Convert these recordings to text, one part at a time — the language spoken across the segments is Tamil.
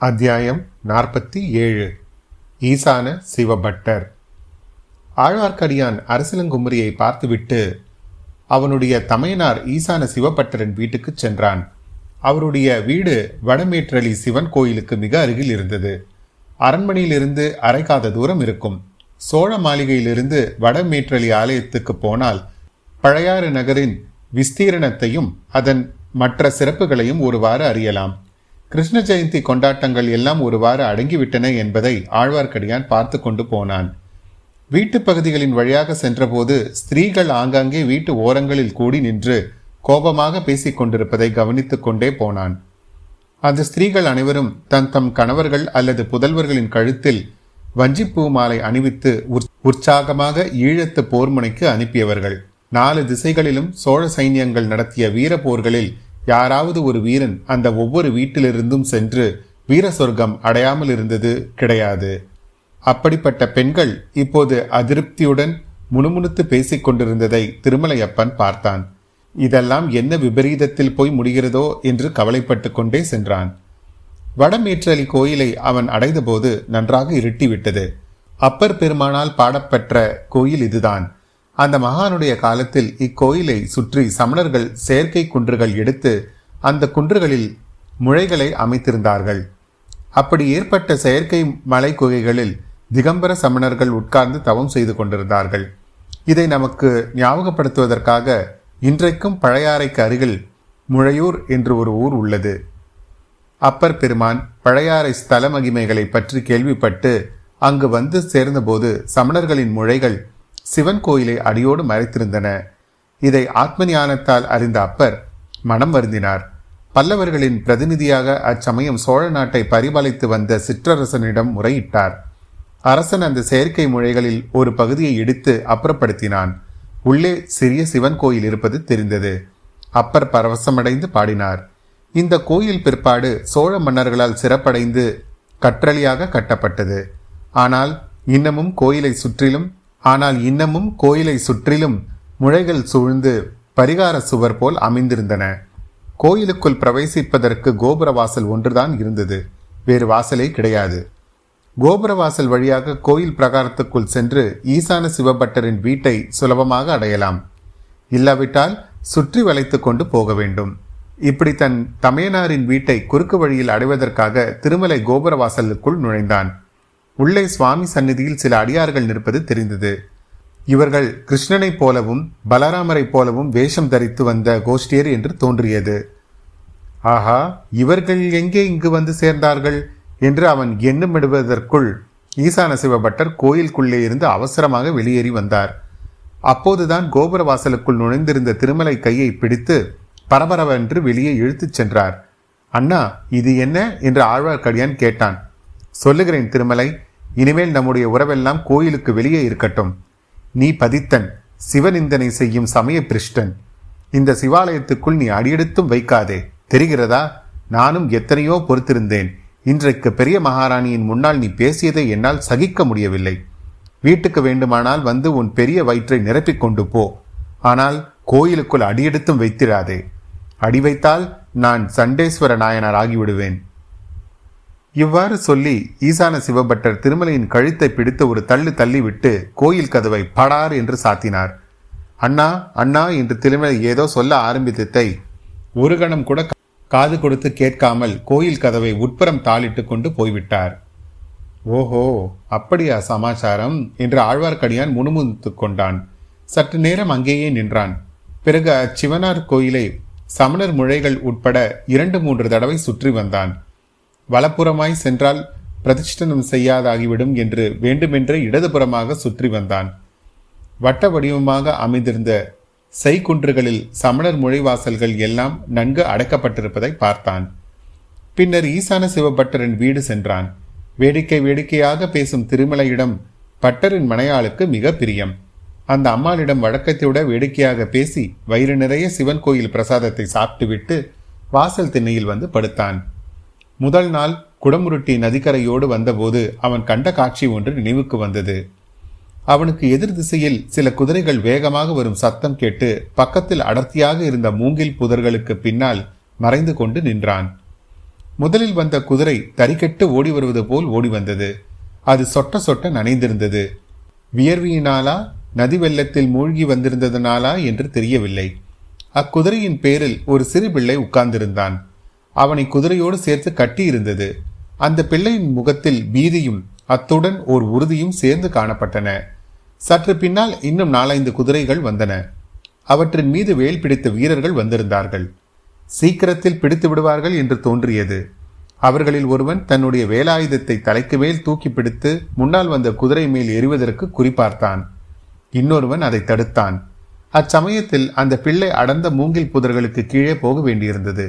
அத்தியாயம் நாற்பத்தி ஏழு. ஈசான சிவபட்டர். ஆழ்வார்க்கடியான் அரசலங்குமரியை பார்த்துவிட்டு அவனுடைய தமையனார் ஈசான சிவபட்டரின் வீட்டுக்குச் சென்றான். அவருடைய வீடு வடமேற்றலி சிவன் கோயிலுக்கு மிக அருகில் இருந்தது. அரண்மனையிலிருந்து அரைக்காத தூரம் இருக்கும். சோழ மாளிகையிலிருந்து வடமேற்றலி ஆலயத்துக்கு போனால் பழையாறு நகரின் விஸ்தீரணத்தையும் அதன் மற்ற சிறப்புகளையும் ஒருவாறு அறியலாம். கிருஷ்ண ஜெயந்தி கொண்டாட்டங்கள் எல்லாம் ஒருவாறு அடங்கிவிட்டன என்பதை ஆழ்வார்க்கடியான் பார்த்து கொண்டு போனான். வீட்டு பகுதிகளின் வழியாக சென்றபோது ஸ்திரீகள் ஆங்காங்கே வீட்டு ஓரங்களில் கூடி நின்று கோபமாக பேசிக் கொண்டிருப்பதை கவனித்துக் கொண்டே போனான். அந்த ஸ்திரீகள் அனைவரும் தன் தம் கணவர்கள் அல்லது புதல்வர்களின் கழுத்தில் வஞ்சிப்பூ மாலை அணிவித்து உற்சாகமாக ஈழத்து போர்முனைக்கு அனுப்பியவர்கள். நாலு திசைகளிலும் சோழ சைன்யங்கள் நடத்திய வீர போர்களில் யாராவது ஒரு வீரன் அந்த ஒவ்வொரு வீட்டிலிருந்தும் சென்று வீர சொர்க்கம் அடையாமல் இருந்தது கிடையாது. அப்படிப்பட்ட பெண்கள் இப்போது அதிருப்தியுடன் முணுமுணுத்து பேசிக் கொண்டிருந்ததை திருமலையப்பன் பார்த்தான். இதெல்லாம் என்ன விபரீதத்தில் போய் முடிகிறதோ என்று கவலைப்பட்டு கொண்டே சென்றான். வடமேற்றலி கோயிலை அவன் அடைந்தபோது நன்றாக இருட்டிவிட்டது. அப்பர் பெருமானால் பாடப்பெற்ற கோயில் இதுதான். அந்த மகானுடைய காலத்தில் இக்கோயிலை சுற்றி சமணர்கள் செயற்கை குன்றுகள் எடுத்து அந்த குன்றுகளில் முளைகளை அமைத்திருந்தார்கள். அப்படி ஏற்பட்ட செயற்கை மலை குகைகளில் திகம்பர சமணர்கள் உட்கார்ந்து தவம் செய்து கொண்டிருந்தார்கள். இதை நமக்கு ஞாபகப்படுத்துவதற்காக இன்றைக்கும் பழையாறைக்கு அருகில் முழையூர் என்று ஒரு ஊர் உள்ளது. அப்பர் பெருமான் பழையாறை ஸ்தல மகிமைகளை பற்றி கேள்விப்பட்டு அங்கு வந்து சேர்ந்தபோது சமணர்களின் முழைகள் சிவன் கோயிலை அடியோடு மறைத்திருந்தன. இதை ஆத்ம ஞானத்தால் அறிந்த அப்பர் மனம் வருந்தினார். பல்லவர்களின் பிரதிநிதியாக அச்சமயம் சோழ நாட்டை பரிபாலித்து வந்த சிற்றரசனிடம் முறையிட்டார். அரசன் அந்த செயற்கை முறைகளில் ஒரு பகுதியை எடுத்து அப்புறப்படுத்தினான். உள்ளே சிறிய சிவன் கோயில் இருப்பது தெரிந்தது. அப்பர் பரவசமடைந்து பாடினார். இந்த கோயில் பிற்பாடு சோழ மன்னர்களால் சிறப்படைந்து கற்றளியாக கட்டப்பட்டது. ஆனால் இன்னமும் கோயிலை சுற்றிலும் ஆனால் இன்னமும் கோயிலை சுற்றிலும் முளைகள் சூழ்ந்து பரிகார சுவர் போல் அமைந்திருந்தன. கோயிலுக்குள் பிரவேசிப்பதற்கு கோபுர வாசல் ஒன்றுதான் இருந்தது. வேறு வாசலே கிடையாது. கோபுர வாசல் வழியாக கோயில் பிரகாரத்துக்குள் சென்று ஈசான சிவபட்டரின் வீட்டை சுலபமாக அடையலாம். இல்லாவிட்டால் சுற்றி வளைத்து கொண்டு போக வேண்டும். இப்படி தன் தமையனாரின் வீட்டை குறுக்கு வழியில் அடைவதற்காக திருமலை கோபுர வாசலுக்குள் நுழைந்தான். உள்ளே சுவாமி சந்நிதியில் சில அடியார்கள் நிற்பது தெரிந்தது. இவர்கள் கிருஷ்ணனைப் போலவும் பலராமரைப் போலவும் வேஷம் தரித்து வந்த கோஷ்டியர் என்று தோன்றியது. ஆஹா இவர்கள் எங்கே இங்கு வந்து சேர்ந்தார்கள் என்று அவன் எண்ணுமிடுவதற்குள் ஈசான சிவபட்டர் கோயிலுக்குள்ளே இருந்து அவசரமாக வெளியேறி வந்தார். அப்போதுதான் கோபுர வாசலுக்குள் நுழைந்திருந்த திருமலை கையை பிடித்து பரபரவென்று வெளியே இழுத்துச் சென்றார். அண்ணா இது என்ன? என்று ஆழ்வார்க்கடியான் கேட்டான். சொல்லுகிறேன் திருமலை இனிமேல் நம்முடைய உறவெல்லாம் கோயிலுக்கு வெளியே இருக்கட்டும். நீ பதித்தன் சிவநிந்தனை செய்யும் சமய பிரிஷ்டன். இந்த சிவாலயத்துக்குள் நீ அடியெடுத்தும் வைக்காதே. தெரிகிறதா? நானும் எத்தனையோ பொறுத்திருந்தேன். இன்றைக்கு பெரிய மகாராணியின் முன்னால் நீ பேசியதை என்னால் சகிக்க முடியவில்லை. வீட்டுக்கு வேண்டுமானால் வந்து உன் பெரிய வயிற்றை நிரப்பிக் கொண்டு போ. ஆனால் கோயிலுக்குள் அடியெடுத்தும் வைத்திராதே. அடி வைத்தால் நான் சண்டேஸ்வர நாயனார் ஆகிவிடுவேன். இவ்வாறு சொல்லி ஈசான சிவபட்டர் திருமலையின் கழுத்தை பிடித்து ஒரு தள்ளு தள்ளிவிட்டு கோயில் கதவை படார் என்று சாத்தினார். அண்ணா அண்ணா என்று திருமலை ஏதோ சொல்ல ஆரம்பித்ததை ஒரு கணம் கூட காது கொடுத்து கேட்காமல் கோயில் கதவை உட்புறம் தாளிட்டு கொண்டு போய்விட்டார். ஓஹோ அப்படியா சமாச்சாரம் என்று ஆழ்வார்க்கடியான் முணுமுணுத்து கொண்டான். சற்று நேரம் அங்கேயே நின்றான். பிறகு அச்சிவனார் கோயிலை சமணர் முழைகள் உட்பட இரண்டு மூன்று தடவை சுற்றி வந்தான். வலப்புறமாய் சென்றால் பிரதிஷ்டனம் செய்யாதாகிவிடும் என்று வேண்டுமென்றே இடதுபுறமாக சுற்றி வந்தான். வட்ட வடிவமாக அமைந்திருந்த செய்குன்றுகளில் சமணர் மொழிவாசல்கள் எல்லாம் நன்கு அடக்கப்பட்டிருப்பதை பார்த்தான். பின்னர் ஈசான சிவபட்டரின் வீடு சென்றான். வேடிக்கை வேடிக்கையாக பேசும் திருமலையிடம் பட்டரின் மனையாளுக்கு மிக பிரியம். அந்த அம்மாளிடம் வழக்கத்தை வேடிக்கையாக பேசி வயிறு நிறைய சிவன் கோயில் பிரசாதத்தை சாப்பிட்டுவிட்டு வாசல் திண்ணையில் வந்து படுத்தான். முதல் நாள் குடமுருட்டி நதிக்கரையோடு வந்தபோது அவன் கண்ட காட்சி ஒன்று நினைவுக்கு வந்தது. அவனுக்கு எதிர் திசையில் சில குதிரைகள் வேகமாக வரும் சத்தம் கேட்டு பக்கத்தில் அடர்த்தியாக இருந்த மூங்கில் புதர்களுக்கு பின்னால் மறைந்து கொண்டு நின்றான். முதலில் வந்த குதிரை தறிக்கெட்டு ஓடி வருவது போல் ஓடி வந்தது. அது சொட்ட சொட்ட நனைந்திருந்தது. வியர்வியினாலா நதி வெள்ளத்தில் மூழ்கி வந்திருந்ததனாலா என்று தெரியவில்லை. அக்குதிரையின் பேரில் ஒரு சிறு பிள்ளை உட்கார்ந்திருந்தான். அவனை குதிரையோடு சேர்த்து கட்டியிருந்தது. அந்த பிள்ளையின் முகத்தில் பீதியும் அத்துடன் ஓர் உறுதியும் சேர்ந்து காணப்பட்டன. சற்று பின்னால் இன்னும் நாலைந்து குதிரைகள் வந்தன. அவற்றின் மீது வேல் பிடித்த வீரர்கள் வந்திருந்தார்கள். சீக்கிரத்தில் பிடித்து விடுவார்கள் என்று தோன்றியது. அவர்களில் ஒருவன் தன்னுடைய வேலாயுதத்தை தலைக்கு மேல் தூக்கி பிடித்து முன்னால் வந்த குதிரை மேல் எறிவதற்கு குறிப்பார்த்தான் இன்னொருவன் அதை தடுத்தான். அச்சமயத்தில் அந்த பிள்ளை அடர்ந்த மூங்கில் புதர்களுக்கு கீழே போக வேண்டியிருந்தது.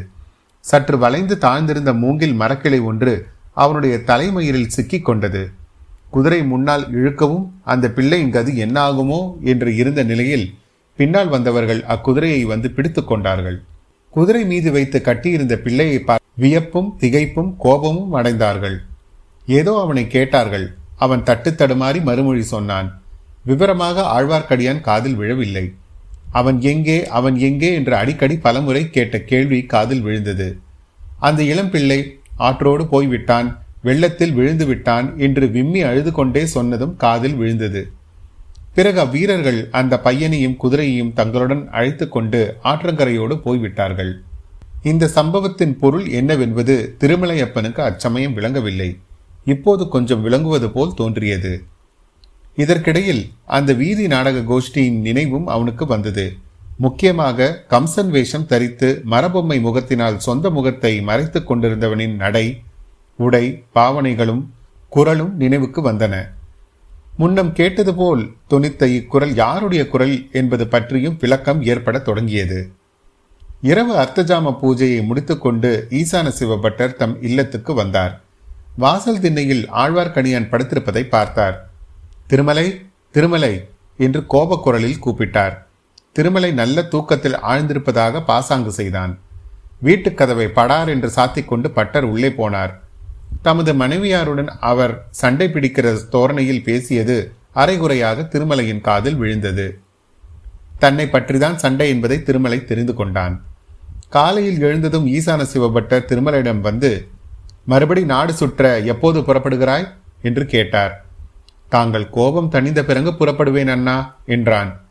சற்று வளைந்து தாழ்ந்திருந்த மூங்கில் மரக்கிளை ஒன்று அவனுடைய தலைமயிரில் சிக்கிக் கொண்டது. குதிரை முன்னால் இழுக்கவும் அந்த பிள்ளையின் கதி என்ன ஆகுமோ என்று இருந்த நிலையில் பின்னால் வந்தவர்கள் அக்குதிரையை வந்து பிடித்துக் கொண்டார்கள். குதிரை மீது வைத்து கட்டியிருந்த பிள்ளையை பார்த்து வியப்பும் திகைப்பும் கோபமும் அடைந்தார்கள். ஏதோ அவனை கேட்டார்கள். அவன் தட்டு தடுமாறி மறுமொழி சொன்னான். விவரமாக ஆழ்வார்க்கடியான் காதில் விழவில்லை. அவன் எங்கே அவன் எங்கே என்று அடிக்கடி பலமுறை கேட்ட கேள்வி காதில் விழுந்தது. அந்த இளம்பிள்ளை ஆற்றோடு போய்விட்டான் வெள்ளத்தில் விழுந்து விட்டான் என்று விம்மி அழுது கொண்டே சொன்னதும் காதில் விழுந்தது. பிறகு அவ்வீரர்கள் அந்த பையனையும் குதிரையையும் தங்களுடன் அழைத்து கொண்டு ஆற்றங்கரையோடு போய்விட்டார்கள். இந்த சம்பவத்தின் பொருள் என்னவென்பது திருமலையப்பனுக்கு அச்சமயம் விளங்கவில்லை. இப்போது கொஞ்சம் விளங்குவது போல் தோன்றியது. இதற்கிடையில் அந்த வீதி நாடக கோஷ்டியின் நினைவும் அவனுக்கு வந்தது. முக்கியமாக கம்சன் வேஷம் தரித்து மரபொம்மை முகத்தினால் சொந்த முகத்தை மறைத்து கொண்டிருந்தவனின் நடை உடை பாவனைகளும் குரலும் நினைவுக்கு வந்தன. முன்னம் கேட்டது போல் துணித்த இக்குரல் யாருடைய குரல் என்பது பற்றியும் விளக்கம் ஏற்பட தொடங்கியது. இரவு அர்த்தஜாம பூஜையை முடித்துக்கொண்டு ஈசான சிவபட்டர் தம் இல்லத்துக்கு வந்தார். வாசல் திண்ணையில் ஆழ்வார்க்கணியான் படுத்திருப்பதை பார்த்தார். திருமலை திருமலை என்று கோபக்குரலில் கூப்பிட்டார். திருமலை நல்ல தூக்கத்தில் ஆழ்ந்திருப்பதாக பாசாங்கு செய்தான். வீட்டுக் கதவை படார் என்று சாத்திக்கொண்டு பட்டர் உள்ளே போனார். தமது மனைவியாருடன் அவர் சண்டை பிடிக்கிற தோரணையில் பேசியது அரைகுறையாக திருமலையின் காதில் விழுந்தது. தன்னை பற்றிதான் சண்டை என்பதை திருமலை தெரிந்து கொண்டான். காலையில் எழுந்ததும் ஈசான சிவபட்டர் திருமலையிடம் வந்து மறுபடி நாடு சுற்ற எப்போது புறப்படுகிறாய்? என்று கேட்டார். தாங்கள் கோபம் தணிந்த பிறகு புறப்படுவேன் அண்ணா என்றான்.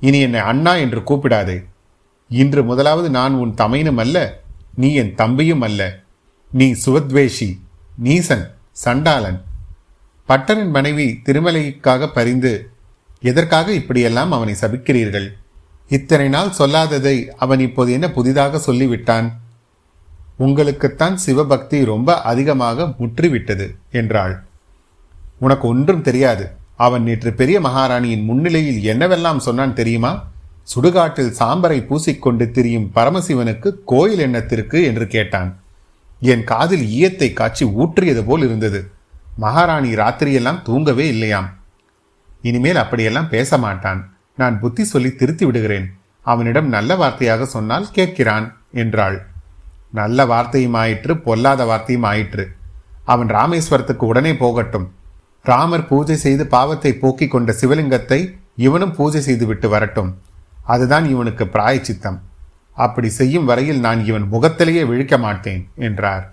இனி என்னை அண்ணா என்று கூப்பிடாதே. இன்று முதலாவது நான் உன் தமையனும் அல்ல நீ என் தம்பியும் அல்ல. நீ சுவத்வேஷி நீசன் சண்டாளன். பட்டரின் மனைவி திருமலைக்காக பரிந்து எதற்காக இப்படியெல்லாம் அவனை சபிக்கிறீர்கள்? இத்தனை நாள் சொல்லாததை அவன் இப்போது என்ன புதிதாக சொல்லிவிட்டான்? உங்களுக்குத்தான் சிவபக்தி ரொம்ப அதிகமாக முற்றிவிட்டது என்றாள். உனக்கு ஒன்றும் தெரியாது. அவன் நேற்று பெரிய மகாராணியின் முன்னிலையில் என்னவெல்லாம் சொன்னான் தெரியுமா? சுடுகாட்டில் சாம்பரை பூசிக்கொண்டு திரியும் பரமசிவனுக்கு கோயில் எண்ணத்திற்கு என்று கேட்டான். என் காதில் ஈயத்தை காய்ச்சி ஊற்றியது போல் இருந்தது. மகாராணி ராத்திரியெல்லாம் தூங்கவே இல்லையாம். இனிமேல் அப்படியெல்லாம் பேச மாட்டான். நான் புத்தி சொல்லி திருத்தி விடுகிறேன். அவனிடம் நல்ல வார்த்தையாக சொன்னால் கேட்கிறான் என்றாள். நல்ல வார்த்தையும் ஆயிற்று பொல்லாத வார்த்தையும் ஆயிற்று அவன் ராமேஸ்வரத்துக்கு உடனே போகட்டும். ராமர் பூஜை செய்து பாவத்தை போக்கிக் கொண்ட சிவலிங்கத்தை இவனும் பூஜை செய்து விட்டு வரட்டும். அதுதான் இவனுக்கு பிராயச்சித்தம். அப்படி செய்யும் வரையில் நான் இவன் முகத்திலேயே விழிக்க மாட்டேன் என்றார்.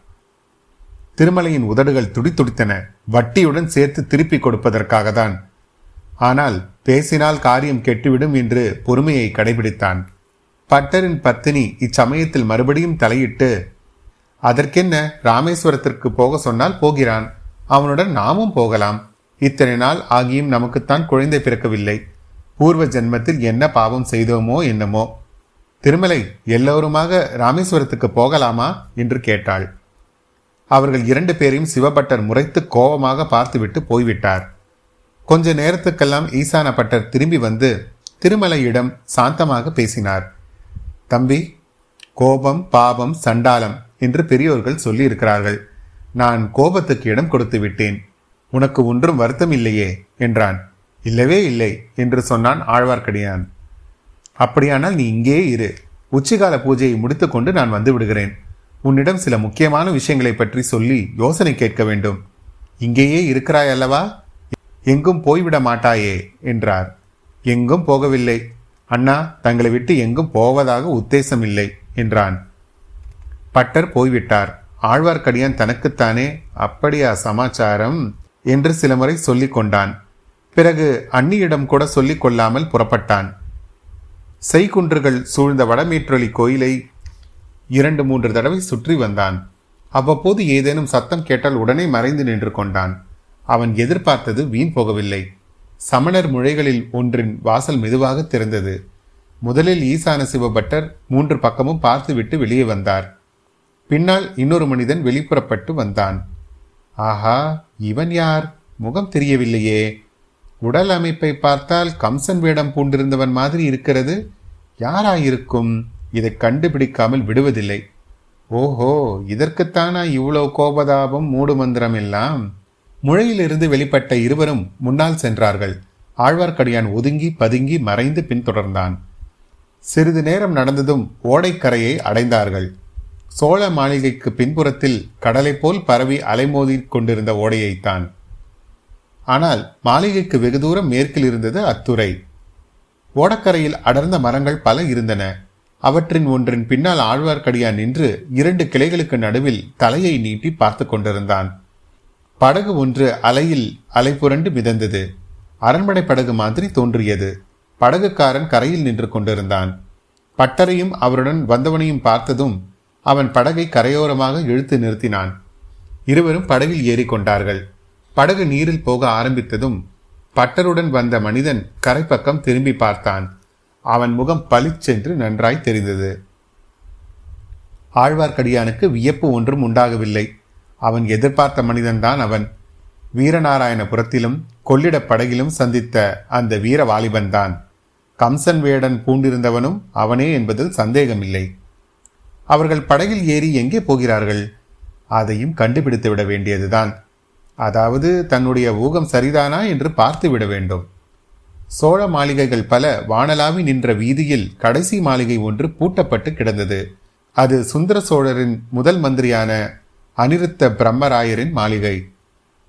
திருமலையின் உதடுகள் துடித்துடித்தன. வட்டியுடன் சேர்த்து திருப்பி கொடுப்பதற்காக தான் ஆனால் பேசினால் காரியம் கெட்டுவிடும் என்று பொறுமையை கடைபிடித்தான். பட்டரின் பத்தினி இச்சமயத்தில் மறுபடியும் தலையிட்டு அதற்கென்ன? ராமேஸ்வரத்திற்கு போக சொன்னால் போகிறான். அவனுடன் நாமும் போகலாம். இத்தனை நாள் ஆகியும் நமக்குத்தான் குழந்தை பிறக்கவில்லை. பூர்வ ஜென்மத்தில் என்ன பாவம் செய்தோமோ என்னமோ. திருமலை எல்லோருமாக ராமேஸ்வரத்துக்கு போகலாமா? என்று கேட்டாள். அவர்கள் இரண்டு பேரையும் சிவபட்டர் முறைத்து கோபமாக பார்த்துவிட்டு போய்விட்டார். கொஞ்ச நேரத்துக்கெல்லாம் ஈசான பட்டர் திரும்பி வந்து திருமலையிடம் சாந்தமாக பேசினார். தம்பி கோபம் பாவம் சண்டாளம் என்று பெரியோர்கள் சொல்லியிருக்கிறார்கள். நான் கோபத்துக்கு இடம் கொடுத்து விட்டேன். உனக்கு ஒன்றும் வருத்தம் இல்லையே? என்றான். இல்லவே இல்லை என்று சொன்னான் ஆழ்வார்க்கடியான். அப்படியானால் நீ இங்கே இரு. உச்சிகால பூஜையை முடித்துக்கொண்டு நான் வந்து விடுகிறேன். உன்னிடம் சில முக்கியமான விஷயங்களை பற்றி சொல்லி யோசனை கேட்க வேண்டும். இங்கேயே இருக்கிறாய் அல்லவா? எங்கும் போய்விட மாட்டாயே என்றார். எங்கும் போகவில்லை. அண்ணா தங்களை விட்டு எங்கும் போவதாக உத்தேசம் இல்லை என்றான். பட்டர் போய்விட்டார். ஆழ்வார்க்கடியான் தனக்குத்தானே அப்படியா சமாச்சாரம் என்று சில முறை சொல்லிக் கொண்டான். பிறகு அண்ணியிடம் கூட சொல்லிக் கொள்ளாமல் புறப்பட்டான். செய்குன்றுகள் சூழ்ந்த வடமேற்றொலி கோயிலை இரண்டு மூன்று தடவை சுற்றி வந்தான். அவ்வப்போது ஏதேனும் சத்தம் கேட்டால் உடனே மறைந்து நின்று கொண்டான். அவன் எதிர்பார்த்தது வீண் போகவில்லை. சமணர் முழைகளில் ஒன்றின் வாசல் மெதுவாக திறந்தது. முதலில் ஈசான சிவபட்டர் மூன்று பக்கமும் பார்த்துவிட்டு வெளியே வந்தார். பின்னால் இன்னொரு மனிதன் வெளிப்புறப்பட்டு வந்தான். ஆஹா இவன் யார்? முகம் தெரியவில்லையே. உடல் அமைப்பை பார்த்தால் கம்சன் வேடம் பூண்டிருந்தவன் மாதிரி இருக்கிறது. யாராயிருக்கும்? இதை கண்டுபிடிக்காமல் விடுவதில்லை. ஓஹோ இதற்குத்தானா இவ்வளவு கோபதாபம் மூடு மந்திரம் எல்லாம்? முழையிலிருந்து வெளிப்பட்ட இருவரும் முன்னால் சென்றார்கள். ஆழ்வார்க்கடியான் ஒதுங்கி பதுங்கி மறைந்து பின்தொடர்ந்தான். சிறிது நேரம் நடந்ததும் ஓடைக்கரையை அடைந்தார்கள். சோழ மாளிகைக்கு பின்புறத்தில் கடலை போல் பரவி அலைமோதி கொண்டிருந்த ஓடையைத்தான். ஆனால் மாளிகைக்கு வெகு தூரம் மேற்கில் இருந்தது அத்துறை. ஓடக்கரையில் அடர்ந்த மரங்கள் பல இருந்தன. அவற்றின் ஒன்றின் பின்னால் ஆழ்வார்க்கடியான் நின்று இரண்டு கிளைகளுக்கு நடுவில் தலையை நீட்டி பார்த்து கொண்டிருந்தான். படகு ஒன்று அலையில் அலைபுரண்டு மிதந்தது. அரண்மனை படகு மாதிரி தோன்றியது. படகுக்காரன் கரையில் நின்று கொண்டிருந்தான். பட்டரையும் அவருடன் வந்தவனையும் பார்த்ததும் அவன் படகை கரையோரமாக இழுத்து நிறுத்தினான். இருவரும் படகில் ஏறிக்கொண்டார்கள். படகு நீரில் போக ஆரம்பித்ததும் பட்டருடன் வந்த மனிதன் கரைப்பக்கம் திரும்பி பார்த்தான். அவன் முகம் பளிச்சென்று நன்றாய் தெரிந்தது. ஆழ்வார்க்கடியானுக்கு வியப்பு ஒன்றும் உண்டாகவில்லை. அவன் எதிர்பார்த்த மனிதன்தான் அவன். வீரநாராயணபுரத்திலும் கொள்ளிடப் படகிலும் சந்தித்த அந்த வீர வாலிபன்தான் கம்சன் வேடன் பூண்டிருந்தவனும் அவனே என்பதில் சந்தேகமில்லை. அவர்கள் படகில் ஏறி எங்கே போகிறார்கள்? அதையும் கண்டுபிடித்து விட வேண்டியதுதான். அதாவது தன்னுடைய ஊகம் சரிதானா என்று பார்த்து விட வேண்டும். சோழ மாளிகைகள் பல வானலாவி நின்ற வீதியில் கடைசி மாளிகை ஒன்று பூட்டப்பட்டு கிடந்தது. அது சுந்தர சோழரின் முதல் மந்திரியான அனிருத்த பிரம்மராயரின் மாளிகை.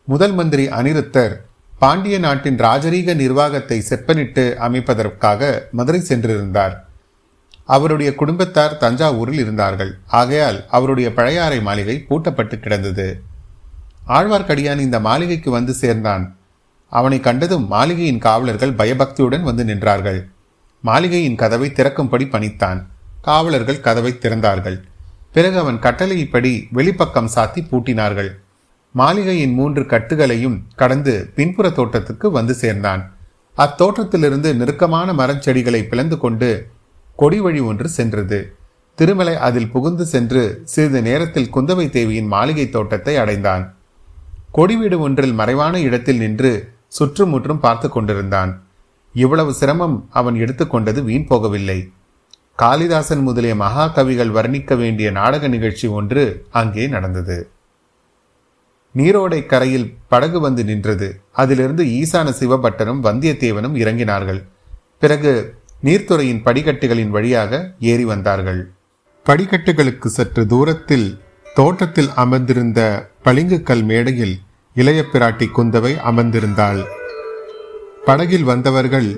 முதல் மந்திரி அனிருத்தர் பாண்டிய நாட்டின் ராஜரீக நிர்வாகத்தை செப்பனிட்டு அமைப்பதற்காக மதுரை சென்றிருந்தார். அவருடைய குடும்பத்தார் தஞ்சாவூரில் இருந்தார்கள். ஆகையால் அவருடைய பழையாறை மாளிகை பூட்டப்பட்டு கிடந்தது. ஆழ்வார்க்கடியான் இந்த மாளிகைக்கு வந்து சேர்ந்தான். அவனை கண்டதும் மாளிகையின் காவலர்கள் பயபக்தியுடன் வந்து நின்றார்கள். மாளிகையின் கதவை திறக்கும்படி பணித்தான். காவலர்கள் கதவை திறந்தார்கள். பிறகு அவன் கட்டளைப்படி வெளிப்பக்கம் சாத்தி பூட்டினார்கள். மாளிகையின் மூன்று கட்டுகளையும் கடந்து பின்புற தோட்டத்துக்கு வந்து சேர்ந்தான். அத்தோட்டத்திலிருந்து நெருக்கமான மரச்செடிகளை பிளந்து கொண்டு கொடி வழி ஒன்று சென்றது. திருமலை அதில் புகுந்து சென்று சிறிது நேரத்தில் குந்தவை தேவியின் மாளிகை தோட்டத்தை அடைந்தான். கொடி வீடு ஒன்றில் மறைவான இடத்தில் நின்று சுற்றுமுற்றும் பார்த்து கொண்டிருந்தான். இவ்வளவு சிரமம் அவன் எடுத்துக்கொண்டது வீண் போகவில்லை. காளிதாசன் முதலிய மகாகவிகள் வர்ணிக்க வேண்டிய நாடக நிகழ்ச்சி ஒன்று அங்கே நடந்தது. நீரோடை கரையில் படகு வந்து நின்றது. அதிலிருந்து ஈசான சிவபட்டரும் வந்தியத்தேவனும் இறங்கினார்கள். பிறகு நீர்த்துறையின் படிக்கட்டுகளின் வழியாக ஏறி வந்தார்கள். படிக்கட்டுகளுக்கு சற்று தூரத்தில் தோட்டத்தில் அமர்ந்திருந்த பளிங்குக்கல் மேடையில் இளைய பிராட்டி குந்தவை அமர்ந்திருந்தாள். படகில் வந்தவர்கள்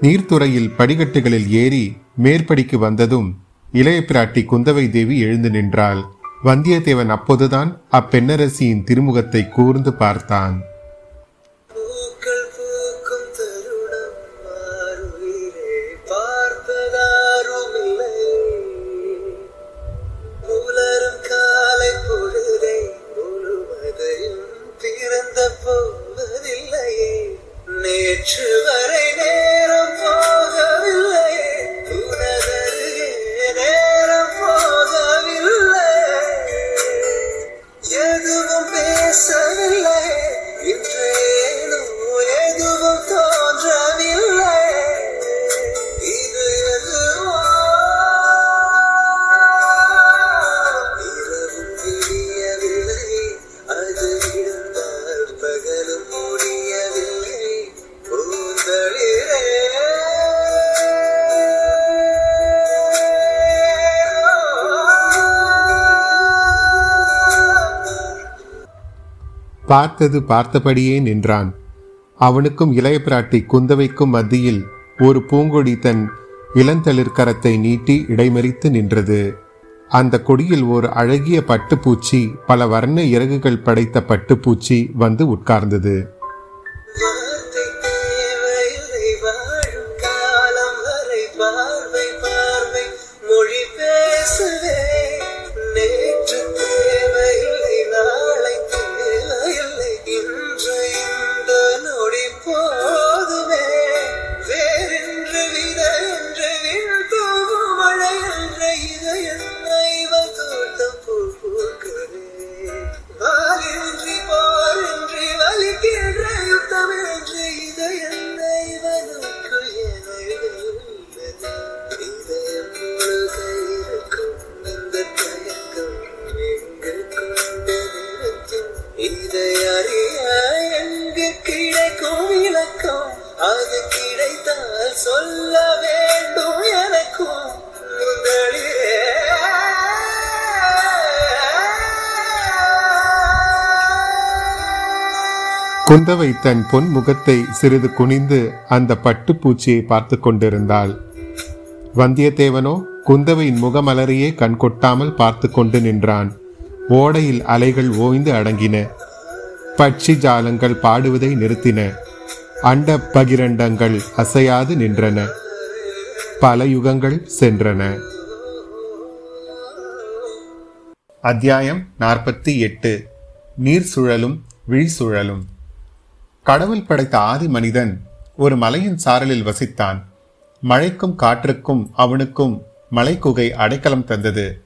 நீர்த்துறையில் படிக்கட்டுகளில் ஏறி மேற்படிக்கு வந்ததும் இளைய பிராட்டி குந்தவை தேவி எழுந்து நின்றாள். வந்தியத்தேவன் அப்போதுதான் அப்பெண்ணரசியின் திருமுகத்தை கூர்ந்து பார்த்தான். பார்த்தது பார்த்தபடியே நின்றான். அவனுக்கும் இளைய பிராட்டி குந்தவைக்கும் மத்தியில் ஒரு பூங்கொடி தன் இளந்தளிர்கரத்தை நீட்டி இடைமறித்து நின்றது. அந்த கொடியில் ஒரு அழகிய பட்டுப்பூச்சி பல வர்ண இறகுகள் படைத்த பட்டுப்பூச்சி வந்து உட்கார்ந்தது. குந்தவை தன் பொன் முகத்தை சிறிது குனிந்து அந்த பட்டுப்பூச்சியை பார்த்து கொண்டிருந்தாள். வந்தியத்தேவனோ குந்தவையின் முகமலரையே கண் கொட்டாமல் பார்த்து கொண்டு நின்றான். ஓடையில் அலைகள் ஓய்ந்து அடங்கின. பட்சி ஜாலங்கள் பாடுவதை நிறுத்தின. அண்ட பகிரண்டங்கள் அசையாது நின்றன. பல யுகங்கள் சென்றன. அத்தியாயம் நாற்பத்தி எட்டு. நீர் சுழலும் விழி சுழலும் கடவுள் படைத்த ஆதி மனிதன் ஒரு மலையின் சாரலில் வசித்தான். மழைக்கும் காற்றுக்கும் அவனுக்கும் மலைக்குகை அடைக்கலம் தந்தது.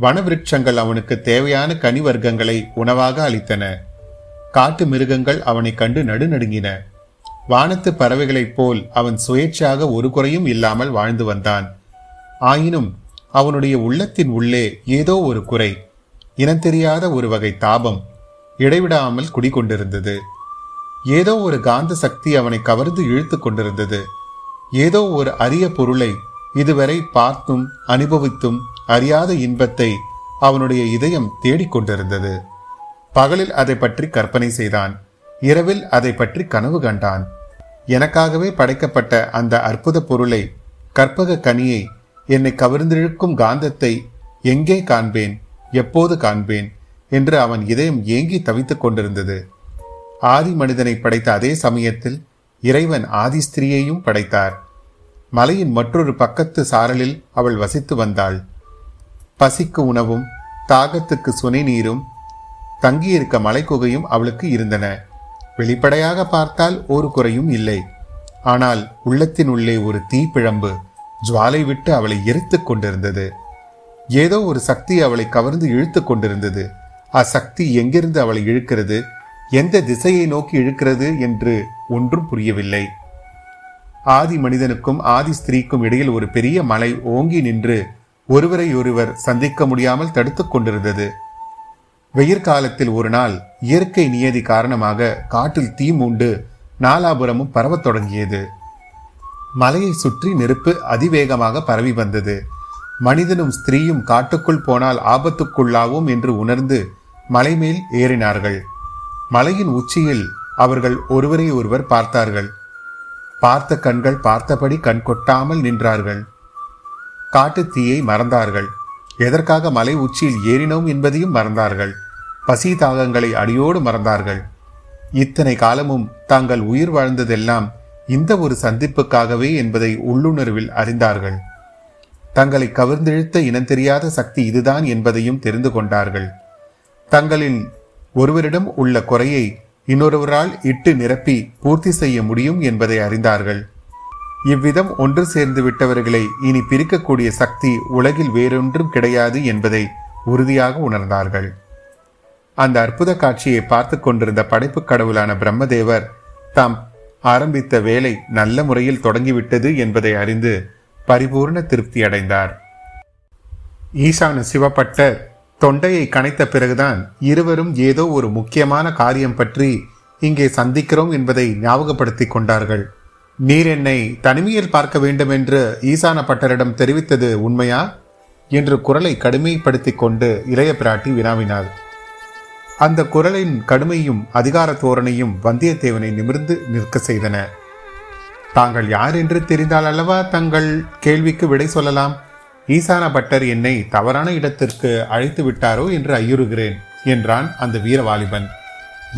வனவிருட்சங்கள் அவனுக்கு தேவையான கனி வர்க்கங்களை உணவாக அளித்தன. காட்டு மிருகங்கள் அவனை கண்டு நடுநடுங்கின. வானத்து பறவைகளைப் போல் அவன் சுயேட்சையாக ஒரு குறையும் இல்லாமல் வாழ்ந்து வந்தான். ஆயினும் அவனுடைய உள்ளத்தின் உள்ளே ஏதோ ஒரு குறை இனந்தெரியாத ஒரு வகை தாபம் இடைவிடாமல் குடிகொண்டிருந்தது. ஏதோ ஒரு காந்த சக்தி அவனை கவர்ந்து இழுத்து கொண்டிருந்தது. ஏதோ ஒரு அரிய பொருளை இதுவரை பார்த்தும் அனுபவித்தும் அறியாத இன்பத்தை அவனுடைய இதயம் தேடிக்கொண்டிருந்தது பகலில் அதை பற்றி கற்பனை செய்தான். இரவில் அதை பற்றி கனவு கண்டான். எனக்காகவே படைக்கப்பட்ட அந்த அற்புத பொருளை கற்பக கனியை என்னை கவர்ந்திழுக்கும் காந்தத்தை எங்கே காண்பேன் எப்போது காண்பேன் என்று அவன் இதயம் ஏங்கி தவித்துக் கொண்டிருந்தது. ஆதி மனிதனை படைத்த அதே சமயத்தில் இறைவன் ஆதி ஸ்திரீயையும் படைத்தார். மலையின் மற்றொரு பக்கத்து சாரலில் அவள் வசித்து வந்தாள். பசிக்கு உணவும் தாகத்துக்கு சுனை நீரும் தங்கியிருக்க மலைக்குகையும் அவளுக்கு இருந்தன. வெளிப்படையாக பார்த்தால் ஒரு குறையும் இல்லை. ஆனால் உள்ளத்தின் உள்ளே ஒரு தீப்பிழம்பு ஜுவாலை விட்டு அவளை எரித்துக் கொண்டிருந்தது. ஏதோ ஒரு சக்தி அவளை கவர்ந்து இழுத்து கொண்டிருந்தது. அசக்தி எங்கிருந்து அவளை இழுக்கிறது? எந்த திசையை நோக்கி இழுக்கிறது என்று ஒன்றும் புரியவில்லை. ஆதி மனிதனுக்கும் ஆதி ஸ்திரீக்கும் இடையில் ஒரு பெரிய மலை ஓங்கி நின்று ஒருவரை ஒருவர் சந்திக்க முடியாமல் தடுத்துக் கொண்டிருந்தது. வெயிற்காலத்தில் ஒரு நாள் இயற்கை நியதி காரணமாக காட்டில் தீ மூண்டு நாலாபுரமும் பரவத் தொடங்கியது. மலையை சுற்றி நெருப்பு அதிவேகமாக பரவி வந்தது. மனிதனும் ஸ்திரீயும் காட்டுக்குள் போனால் ஆபத்துக்குள்ளாவோம் என்று உணர்ந்து மலை மேல் ஏறினார்கள். மலையின் உச்சியில் அவர்கள் ஒருவரை ஒருவர் பார்த்தார்கள். பார்த்த கண்கள் பார்த்தபடி கண் கொட்டாமல் நின்றார்கள். காட்டுத் தீயை மறந்தார்கள். எதற்காக மலை உச்சியில் ஏறினோம் என்பதையும் மறந்தார்கள். பசி தாகங்களை அடியோடு மறந்தார்கள். இத்தனை காலமும் தாங்கள் உயிர் வாழ்ந்ததெல்லாம் இந்த ஒரு சந்திப்புக்காகவே என்பதை உள்ளுணர்வில் அறிந்தார்கள். தங்களை கவர்ந்திழுத்த இனம் தெரியாத சக்தி இதுதான் என்பதையும் தெரிந்து கொண்டார்கள். தங்களின் ஒருவரிடம் உள்ள குறையை இன்னொருவரால் இட்டு நிரப்பி பூர்த்தி செய்ய முடியும் என்பதை அறிந்தார்கள். இவ்விதம் ஒன்று சேர்ந்து விட்டவர்களை இனி பிரிக்கக்கூடிய சக்தி உலகில் வேறொன்றும் கிடையாது என்பதை உறுதியாக உணர்ந்தார்கள். அந்த அற்புத காட்சியை பார்த்து கொண்டிருந்த படைப்பு கடவுளான பிரம்மதேவர் தாம் ஆரம்பித்த வேலை நல்ல முறையில் தொடங்கிவிட்டது என்பதை அறிந்து பரிபூர்ண திருப்தி அடைந்தார். ஈசான சிவப்பட்டர் தொண்டையை கனைத்த பிறகுதான் இருவரும் ஏதோ ஒரு முக்கியமான காரியம் பற்றி இங்கே சந்திக்கிறோம் என்பதை ஞாபகப்படுத்திக் கொண்டார்கள். நீர் என்னை தனிமையில் பார்க்க வேண்டும் என்று ஈசான பட்டரிடம் தெரிவித்தது உண்மையா? என்று குரலை கடுமைப்படுத்திக் கொண்டு இளைய பிராட்டி வினாவினார் அந்த குரலின் கடுமையும் அதிகார தோரணையும் வந்தியத்தேவனை நிமிர்ந்து நிற்க செய்தன. தாங்கள் யார் என்று தெரிந்தால் அல்லவா தங்கள் கேள்விக்கு விடை சொல்லலாம்? ஈசான பட்டர் என்னை தவறான இடத்திற்கு அழைத்து விட்டாரோ என்று ஐயுறுகிறேன் என்றான் அந்த வீரவாலிபன்.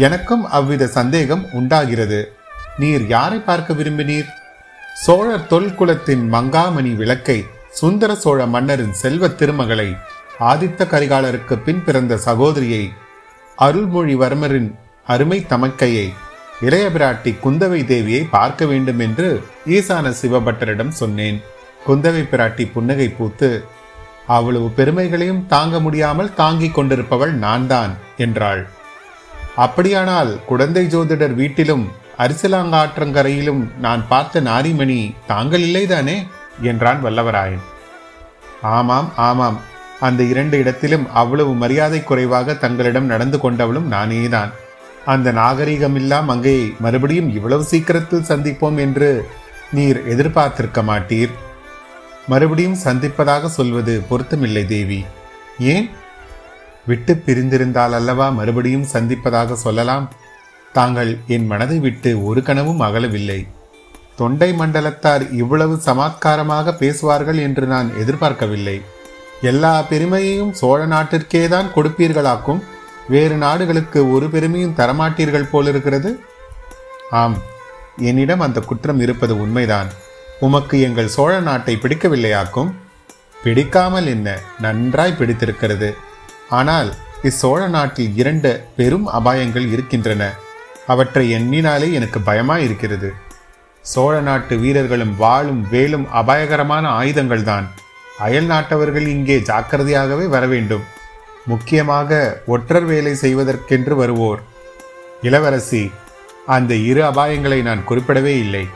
எனக்கும் அவ்வித சந்தேகம் உண்டாகிறது. நீர் யாரை பார்க்க விரும்பினீர்? சோழர் தொல்குலத்தின் மங்காமணி விளக்கை சுந்தர சோழ மன்னரின் செல்வ திருமகளை ஆதித்த கரிகாலருக்கு பின் பிறந்த சகோதரியை அருள்மொழிவர்மரின் அருமை தமக்கையை இளைய பிராட்டி குந்தவை தேவியை பார்க்க வேண்டும் என்று ஈசான சிவபட்டரிடம் சொன்னேன். குந்தவை பிராட்டி புன்னகை பூத்து அவ்வளவு பெருமைகளையும் தாங்க முடியாமல் தாங்கிக் கொண்டிருப்பவள் நான்தான் என்றாள். அப்படியானால் குழந்தை ஜோதிடர் வீட்டிலும் அரிசலாங்காற்றங்கரையிலும் நான் பார்த்த நாரிமணி தாங்கள் இல்லைதானே? என்றான் வல்லவராயன். ஆமாம் ஆமாம். அந்த இரண்டு இடத்திலும் அவ்வளவு மரியாதை குறைவாக தங்களிடம் நடந்து கொண்டவளும் நானேதான். அந்த நாகரீகமில்லா மங்கையை மறுபடியும் இவ்வளவு சீக்கிரத்தில் சந்திப்போம் என்று நீர் எதிர்பார்த்திருக்க மாட்டீர். மறுபடியும் சந்திப்பதாக சொல்வது பொருத்தமில்லை தேவி. ஏன்? விட்டு பிரிந்திருந்தால் அல்லவா மறுபடியும் சந்திப்பதாக சொல்லலாம்? தாங்கள் என் மனதை விட்டு ஒரு கனவும் அகலவில்லை. தொண்டை மண்டலத்தார் இவ்வளவு சமாத்காரமாக பேசுவார்கள் என்று நான் எதிர்பார்க்கவில்லை. எல்லா பெருமையையும் சோழ நாட்டிற்கேதான் கொடுப்பீர்களாக்கும்? வேறு நாடுகளுக்கு ஒரு பெருமையும் தரமாட்டீர்கள் போலிருக்கிறது? ஆம் என்னிடம் அந்த குற்றம் இருப்பது உண்மைதான். உமக்கு எங்கள் சோழ நாட்டை பிடிக்கவில்லையாக்கும்? பிடிக்காமல் என்ன நன்றாய் பிடித்திருக்கிறது. ஆனால் இச்சோழ நாட்டில் இரண்டு பெரும் அபாயங்கள் இருக்கின்றன. அவற்றை எண்ணினாலே எனக்கு பயமாய் இருக்கிறது சோழ நாட்டு வீரர்களும் வாளும் வேலும் அபாயகரமான ஆயுதங்கள்தான். அயல் நாட்டவர்கள் இங்கே ஜாக்கிரதையாகவே வர வேண்டும் முக்கியமாக ஒற்றர் வேலை செய்வதற்கென்று வருவோர். இளவரசி அந்த இரு அபாயங்களை நான் குறிப்பிடவே இல்லை.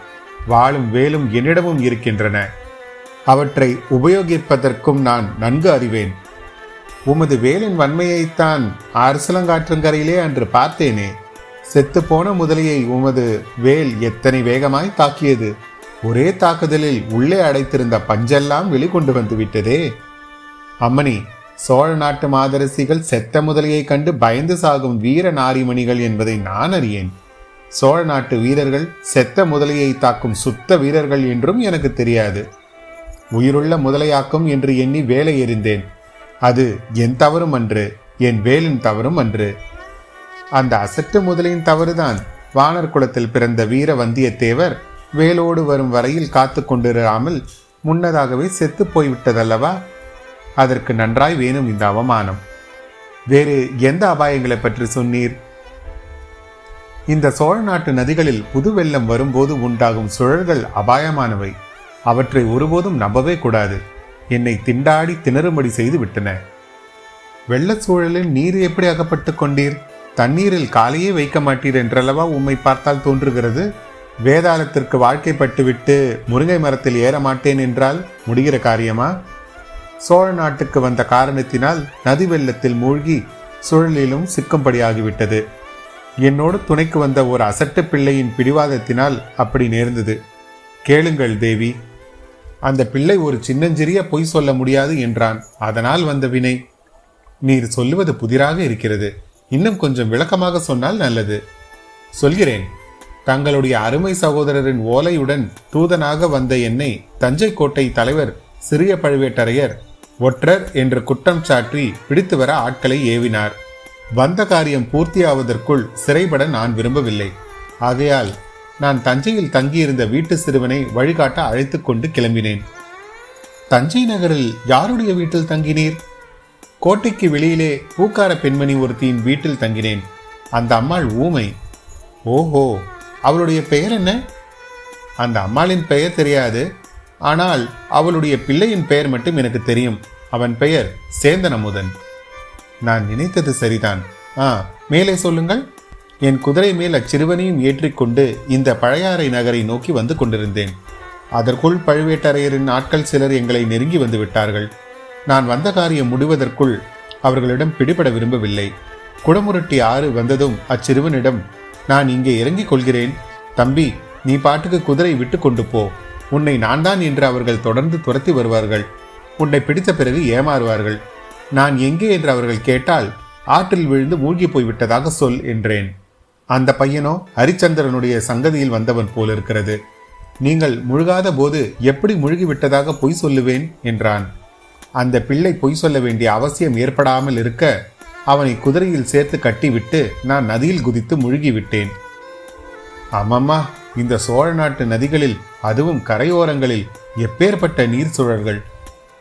வாளும் வேலும் என்னிடமும் இருக்கின்றன. அவற்றை உபயோகிப்பதற்கும் நான் நன்கு அறிவேன். உமது வேலின் வன்மையைத்தான் அரசலங்காற்றங்கரையிலே அன்று பார்த்தேனே. செத்துப்போன முதலையை உமது வேல் எத்தனை வேகமாய் தாக்கியது. ஒரே தாக்குதலில் உள்ளே அடைத்திருந்த பஞ்செல்லாம் வெளிக்கொண்டு வந்துவிட்டதே. அம்மணி சோழ நாட்டு மாதரசிகள் செத்த முதலையை கண்டு பயந்து சாகும் வீர நாரிமணிகள் என்பதை நான் அறியேன். சோழ நாட்டு வீரர்கள் செத்த முதலையை தாக்கும் சுத்த வீரர்கள் என்றும் எனக்கு தெரியாது. உயிருள்ள முதலையாக்கும் என்று எண்ணி வேலை எறிந்தேன். அது என் தவறும் அன்று என் வேலின் தவறும் அன்று. அந்த அசட்டு முதலின் தவறுதான். வானர் குலத்தில் பிறந்த வீர வந்தியத்தேவர் வேலோடு வரும் வரையில் காத்து கொண்டிராமல் முன்னதாகவே செத்து போய்விட்டதல்லவா? அதற்கு நன்றாய் வேணும் இந்த அவமானம். வேறு எந்த அபாயங்களை பற்றி சொன்னீர்? இந்த சோழ நாட்டு நதிகளில் புது வெள்ளம் வரும்போது உண்டாகும் சுழல்கள் அபாயமானவை. அவற்றை ஒருபோதும் நம்பவே கூடாது. என்னை திண்டாடி திணறும்படி செய்து விட்டன. வெள்ளச் சூழலில் நீர் எப்படி அகப்பட்டுக் கொண்டீர்? தண்ணீரில் காலையே வைக்க மாட்டீர் என்றல்லவா உம்மை பார்த்தால் தோன்றுகிறது? வேதாளத்திற்கு வாழ்க்கைப்பட்டுவிட்டு முருங்கை மரத்தில் ஏற மாட்டேன் என்றால் முடிகிற காரியமா? சோழ நாட்டுக்கு வந்த காரணத்தினால் நதி வெள்ளத்தில் மூழ்கி சுழலிலும் சிக்கும்படியாகிவிட்டது. என்னோடு துணைக்கு வந்த ஒரு அசட்டு பிள்ளையின் பிடிவாதத்தினால் அப்படி நேர்ந்தது. கேளுங்கள் தேவி. அந்த பிள்ளை ஒரு சின்னஞ்சிறிய பொய் சொல்ல முடியாது என்றான். அதனால் வந்த வினை நீர் சொல்லுவது புதிராக இருக்கிறது. இன்னும் கொஞ்சம் விளக்கமாக சொன்னால் நல்லது. சொல்கிறேன். தங்களுடைய அருமை சகோதரரின் ஓலையுடன் தூதனாக வந்த என்னை தஞ்சை கோட்டை தலைவர் சிறிய பழுவேட்டரையர் ஒற்றர் என்று குற்றம் சாற்றி பிடித்து வர ஆட்களை ஏவினார். வந்த காரியம் பூர்த்தியாவதற்குள் சிறைபட நான் விரும்பவில்லை. ஆகையால் நான் தஞ்சையில் தங்கியிருந்த வீட்டு சிறுவனை வழிகாட்ட அழைத்து கொண்டு கிளம்பினேன். தஞ்சை நகரில் யாருடைய வீட்டில் தங்கினீர்? கோட்டைக்கு வெளியிலே பூக்கார பெண்மணி ஒருத்தியின் வீட்டில் தங்கினேன். அந்த அம்மாள் ஊமை. ஓஹோ அவளுடைய பெயர் என்ன? அந்த அம்மாளின் பெயர் தெரியாது. ஆனால் அவளுடைய பிள்ளையின் பெயர் மட்டும் எனக்கு தெரியும். அவன் பெயர் சேந்தன் அமுதன். நான் நினைத்தது சரிதான். ஆ மேலே சொல்லுங்கள். என் குதிரை மேல் அச்சிறுவனையும் ஏற்றிக்கொண்டு இந்த பழையாறை நகரை நோக்கி வந்து கொண்டிருந்தேன். அதற்குள் பழுவேட்டரையரின் ஆட்கள் சிலர் எங்களை நெருங்கி வந்து விட்டார்கள். நான் வந்த காரியம் முடிவதற்குள் அவர்களிடம் பிடிபட விரும்பவில்லை. குடமுரட்டி ஆறு வந்ததும் அச்சிறுவனிடம் நான் இங்கே இறங்கிக் கொள்கிறேன். தம்பி நீ பாட்டுக்கு குதிரை விட்டு கொண்டு போ. உன்னை நான் தான் என்று அவர்கள் தொடர்ந்து துரத்தி வருவார்கள். உன்னை பிடித்த பிறகு ஏமாறுவார்கள். நான் எங்கே என்று அவர்கள் கேட்டால் ஆற்றில் விழுந்து மூழ்கி போய்விட்டதாக சொல் என்றேன். அந்த பையனோ ஹரிச்சந்திரனுடைய சங்கதியில் வந்தவன் போல் இருக்கிறது. நீங்கள் முழுகாத போது எப்படி முழுகிவிட்டதாக பொய் சொல்லுவேன்? என்றான். அந்த பிள்ளை பொய் சொல்ல வேண்டிய அவசியம் ஏற்படாமல் இருக்க அவனை குதிரையில் சேர்த்து கட்டிவிட்டு நான் நதியில் குதித்து முழுகிவிட்டேன். ஆமாம்மா இந்த சோழ நாட்டு நதிகளில் அதுவும் கரையோரங்களில் எப்பேற்பட்ட நீர் சுழல்கள்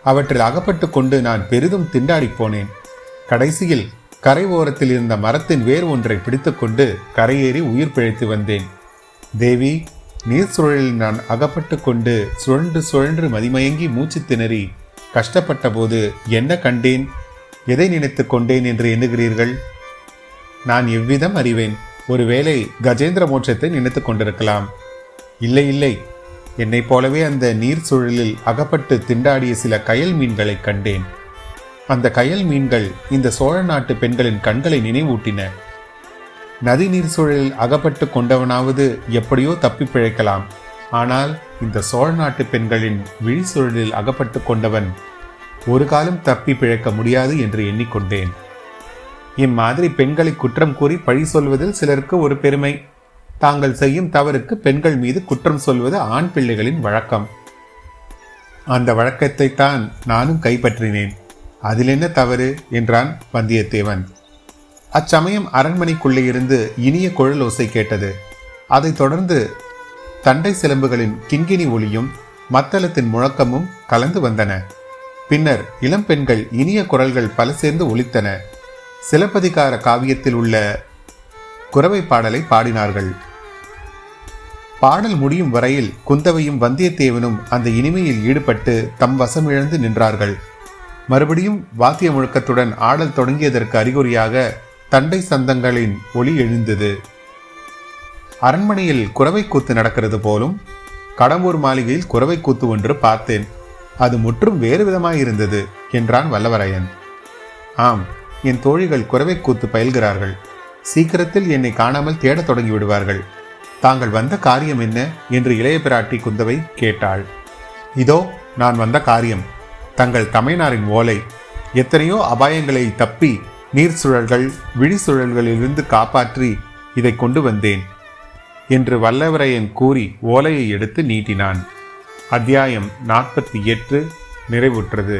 அவற்றில் அகப்பட்டு கொண்டு நான் பெரிதும் திண்டாடிப் போனேன் கடைசியில் கரை ஓரத்தில் இருந்த மரத்தின் வேர் ஒன்றை பிடித்துக்கொண்டு கரையேறி உயிர் பிழைத்து வந்தேன். தேவி நீர் சுழலில் நான் அகப்பட்டு கொண்டு சுழன்று சுழன்று மதிமயங்கி மூச்சு திணறி கஷ்டப்பட்ட போது என்ன கண்டேன்? எதை நினைத்து கொண்டேன் என்று எண்ணுகிறீர்கள்? நான் எவ்விதம் அறிவேன்? ஒருவேளை கஜேந்திர மோட்சத்தை நினைத்து கொண்டிருக்கலாம். இல்லை இல்லை. என்னைப் போலவே அந்த நீர் சுழலில் அகப்பட்டு திண்டாடிய சில கயல் மீன்களை கண்டேன். அந்த கயல் மீன்கள் இந்த சோழ நாட்டு பெண்களின் கண்களை நினைவூட்டின. நதி நீர் சூழலில் அகப்பட்டு கொண்டவனாவது எப்படியோ தப்பி பிழைக்கலாம். ஆனால் இந்த சோழ நாட்டு பெண்களின் விழி சூழலில் அகப்பட்டு கொண்டவன் ஒரு காலம் தப்பி பிழைக்க முடியாது என்று எண்ணிக்கொண்டேன். இம்மாதிரி பெண்களை குற்றம் கூறி பழி சொல்வதில் சிலருக்கு ஒரு பெருமை. தாங்கள் செய்யும் தவறுக்கு பெண்கள் மீது குற்றம் சொல்வது ஆண் பிள்ளைகளின் வழக்கம். அந்த வழக்கத்தை தான் நானும் கைப்பற்றினேன். அதில் என்ன தவறு? என்றான் வந்தியத்தேவன். அச்சமயம் அரண்மனைக்குள்ளே இருந்து இனிய குழல் ஓசை கேட்டது. அதைத் தொடர்ந்து தண்டை சிலம்புகளின் கிங்கினி ஒளியும் மத்தளத்தின் முழக்கமும் கலந்து வந்தன. பின்னர் இளம் பெண்கள் இனிய குரல்கள் பல சேர்ந்து ஒலித்தன. சிலப்பதிகார காவியத்தில் உள்ள குறவை பாடலை பாடினார்கள். பாடல் முடியும் வரையில் குந்தவையும் வந்தியத்தேவனும் அந்த இனிமையில் ஈடுபட்டு தம் வசமிழந்து நின்றார்கள். மறுபடியும் வாத்திய முழக்கத்துடன் ஆடல் தொடங்கியதற்கு அறிகுறியாக தண்டை சந்தங்களின் ஒளி எழுந்தது. அரண்மனையில் குறவை கூத்து நடக்கிறது போலும் கடம்பூர் மாளிகையில் குறவை கூத்து ஒன்று பார்த்தேன். அது முற்றும் வேறு விதமாயிருந்தது என்றான் வல்லவரையன். ஆம் என் தோழிகள் குறவை கூத்து பயில்கிறார்கள். சீக்கிரத்தில் என்னை காணாமல் தேடத் தொடங்கி விடுவார்கள் தாங்கள் வந்த காரியம் என்ன? என்று இளைய பிராட்டி குந்தவை கேட்டாள். இதோ நான் வந்த காரியம். தங்கள் தமையனாரின் ஓலை. எத்தனையோ அபாயங்களை தப்பி நீர் சுழல்கள் விழி சுழல்களிலிருந்து காப்பாற்றி இதை கொண்டு வந்தேன் என்று வல்லவரையன் கூறி ஓலையை எடுத்து நீட்டினான். அத்தியாயம் நாற்பத்தி எட்டு நிறைவுற்றது.